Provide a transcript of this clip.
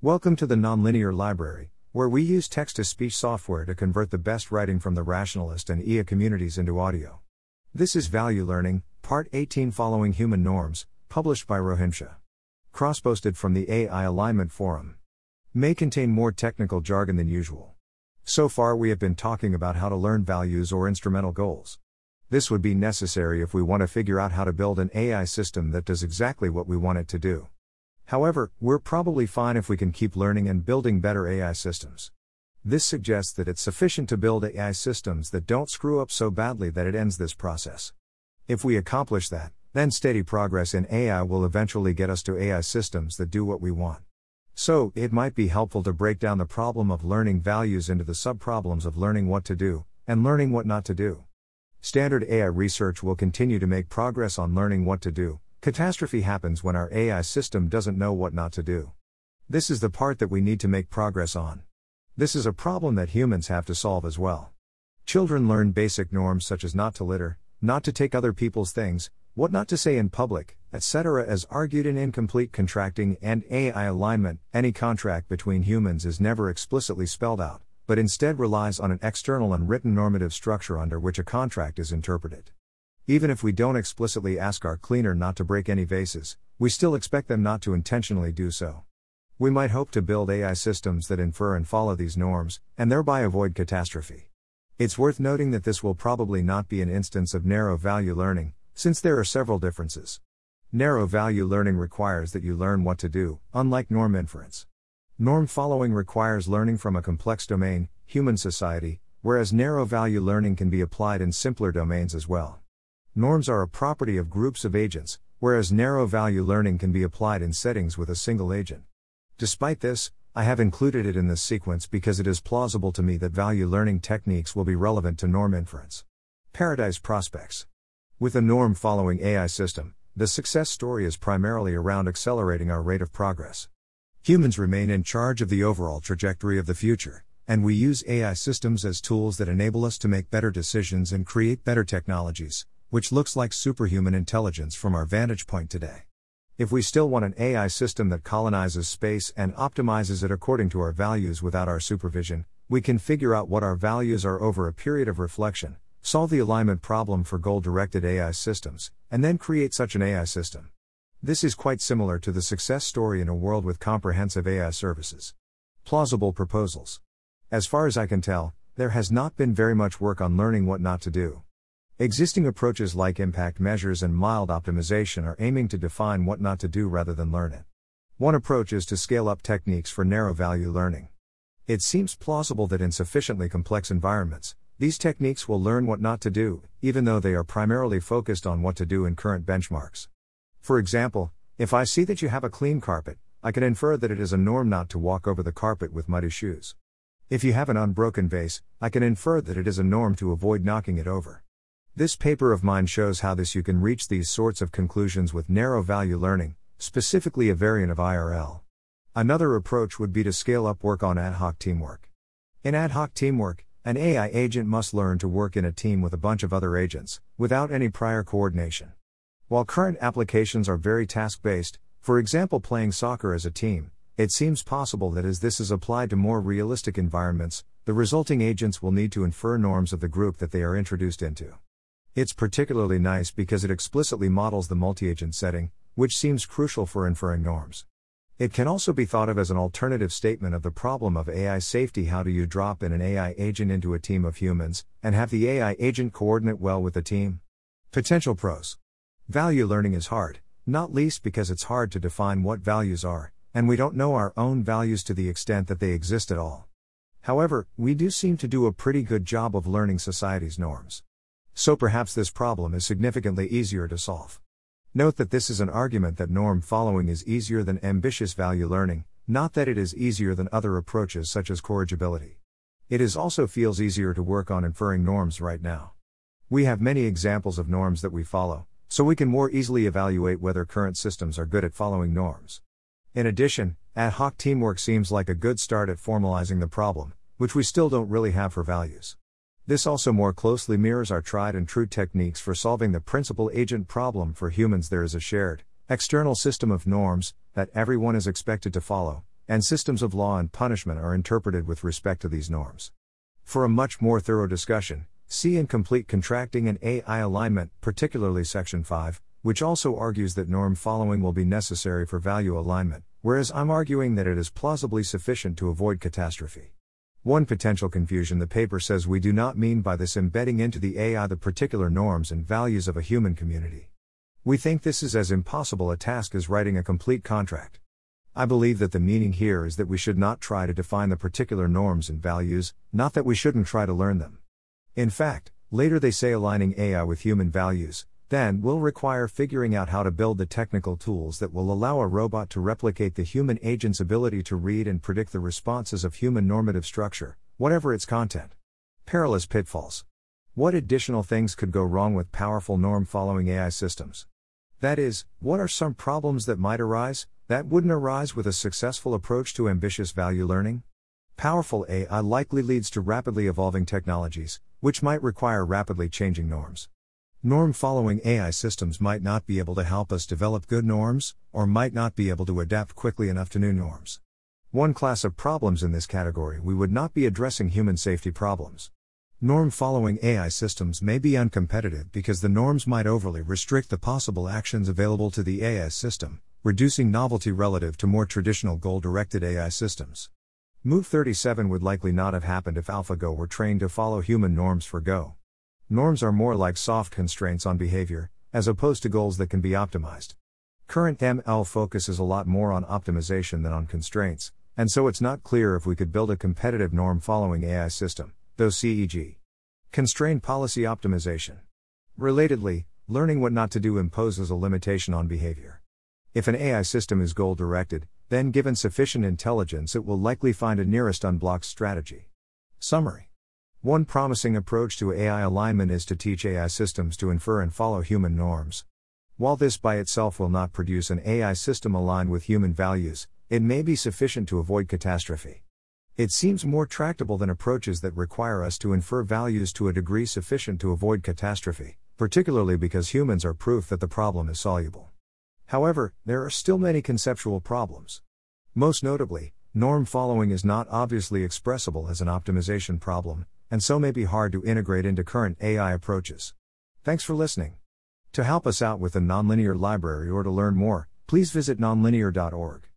Welcome to the Nonlinear Library, where we use text to speech software to convert the best writing from the rationalist and EA communities into audio. This is Value Learning, Part 18 Following Human Norms, published by Rohinsha. Cross posted from the AI Alignment Forum. May contain more technical jargon than usual. So far, we have been talking about how to learn values or instrumental goals. This would be necessary if we want to figure out how to build an AI system that does exactly what we want it to do. However, we're probably fine if we can keep learning and building better AI systems. This suggests that it's sufficient to build AI systems that don't screw up so badly that it ends this process. If we accomplish that, then steady progress in AI will eventually get us to AI systems that do what we want. So, it might be helpful to break down the problem of learning values into the subproblems of learning what to do, and learning what not to do. Standard AI research will continue to make progress on learning what to do. Catastrophe happens when our AI system doesn't know what not to do. This is the part that we need to make progress on. This is a problem that humans have to solve as well. Children learn basic norms such as not to litter, not to take other people's things, what not to say in public, etc. As argued in incomplete contracting and AI alignment, any contract between humans is never explicitly spelled out but instead relies on an external and written normative structure under which a contract is interpreted. Even if we don't explicitly ask our cleaner not to break any vases, we still expect them not to intentionally do so. We might hope to build AI systems that infer and follow these norms, and thereby avoid catastrophe. It's worth noting that this will probably not be an instance of narrow value learning, since there are several differences. Narrow value learning requires that you learn what to do, unlike norm inference. Norm following requires learning from a complex domain, human society, whereas narrow value learning can be applied in simpler domains as well. Norms are a property of groups of agents, whereas narrow value learning can be applied in settings with a single agent. Despite this, I have included it in this sequence because it is plausible to me that value learning techniques will be relevant to norm inference. Paradise prospects. With a norm following AI system, the success story is primarily around accelerating our rate of progress. Humans remain in charge of the overall trajectory of the future, and we use AI systems as tools that enable us to make better decisions and create better technologies, which looks like superhuman intelligence from our vantage point today. If we still want an AI system that colonizes space and optimizes it according to our values without our supervision, we can figure out what our values are over a period of reflection, solve the alignment problem for goal directed AI systems, and then create such an AI system. This is quite similar to the success story in a world with comprehensive AI services. Plausible proposals. As far as I can tell, there has not been very much work on learning what not to do. Existing approaches like impact measures and mild optimization are aiming to define what not to do rather than learn it. One approach is to scale up techniques for narrow value learning. It seems plausible that in sufficiently complex environments, these techniques will learn what not to do, even though they are primarily focused on what to do in current benchmarks. For example, if I see that you have a clean carpet, I can infer that it is a norm not to walk over the carpet with muddy shoes. If you have an unbroken vase, I can infer that it is a norm to avoid knocking it over. This paper of mine shows how this you can reach these sorts of conclusions with narrow value learning, specifically a variant of IRL. Another approach would be to scale up work on ad hoc teamwork. In ad hoc teamwork, an AI agent must learn to work in a team with a bunch of other agents, without any prior coordination. While current applications are very task based, for example playing soccer as a team, it seems possible that as this is applied to more realistic environments, the resulting agents will need to infer norms of the group that they are introduced into. It's particularly nice because it explicitly models the multi agent setting, which seems crucial for inferring norms. It can also be thought of as an alternative statement of the problem of AI safety. How do you drop in an AI agent into a team of humans, and have the AI agent coordinate well with the team? Potential pros. Value learning is hard, not least because it's hard to define what values are, and we don't know our own values to the extent that they exist at all. However, we do seem to do a pretty good job of learning society's norms. So perhaps this problem is significantly easier to solve. Note that this is an argument that norm following is easier than ambitious value learning, not that it is easier than other approaches such as corrigibility. It is also feels easier to work on inferring norms right now. We have many examples of norms that we follow, so we can more easily evaluate whether current systems are good at following norms. In addition, ad hoc teamwork seems like a good start at formalizing the problem, which we still don't really have for values. This also more closely mirrors our tried and true techniques for solving the principal agent problem for humans. There is a shared, external system of norms that everyone is expected to follow, and systems of law and punishment are interpreted with respect to these norms. For a much more thorough discussion, see Incomplete Contracting and AI Alignment, particularly Section 5, which also argues that norm following will be necessary for value alignment, whereas I'm arguing that it is plausibly sufficient to avoid catastrophe. One potential confusion the paper says we do not mean by this embedding into the AI the particular norms and values of a human community. We think this is as impossible a task as writing a complete contract. I believe that the meaning here is that we should not try to define the particular norms and values, not that we shouldn't try to learn them. In fact, later they say aligning AI with human values, then will require figuring out how to build the technical tools that will allow a robot to replicate the human agent's ability to read and predict the responses of human normative structure, whatever its content. Perilous pitfalls. What additional things could go wrong with powerful norm following AI systems? That is, what are some problems that might arise, that wouldn't arise with a successful approach to ambitious value learning? Powerful AI likely leads to rapidly evolving technologies, which might require rapidly changing norms. Norm following AI systems might not be able to help us develop good norms, or might not be able to adapt quickly enough to new norms. One class of problems in this category we would not be addressing human safety problems. Norm following AI systems may be uncompetitive because the norms might overly restrict the possible actions available to the AI system, reducing novelty relative to more traditional goal directed AI systems. Move 37 would likely not have happened if AlphaGo were trained to follow human norms for Go. Norms are more like soft constraints on behavior, as opposed to goals that can be optimized. Current ML focuses a lot more on optimization than on constraints, and so it's not clear if we could build a competitive norm following AI system, though CEG. Constrained policy optimization. Relatedly, learning what not to do imposes a limitation on behavior. If an AI system is goal directed, then given sufficient intelligence, it will likely find a nearest unblocked strategy. Summary One promising approach to AI alignment is to teach AI systems to infer and follow human norms. While this by itself will not produce an AI system aligned with human values, it may be sufficient to avoid catastrophe. It seems more tractable than approaches that require us to infer values to a degree sufficient to avoid catastrophe, particularly because humans are proof that the problem is soluble. However, there are still many conceptual problems. Most notably, norm following is not obviously expressible as an optimization problem, and so may be hard to integrate into current AI approaches. Thanks for listening. To help us out with the Nonlinear Library or to learn more, please visit nonlinear.org.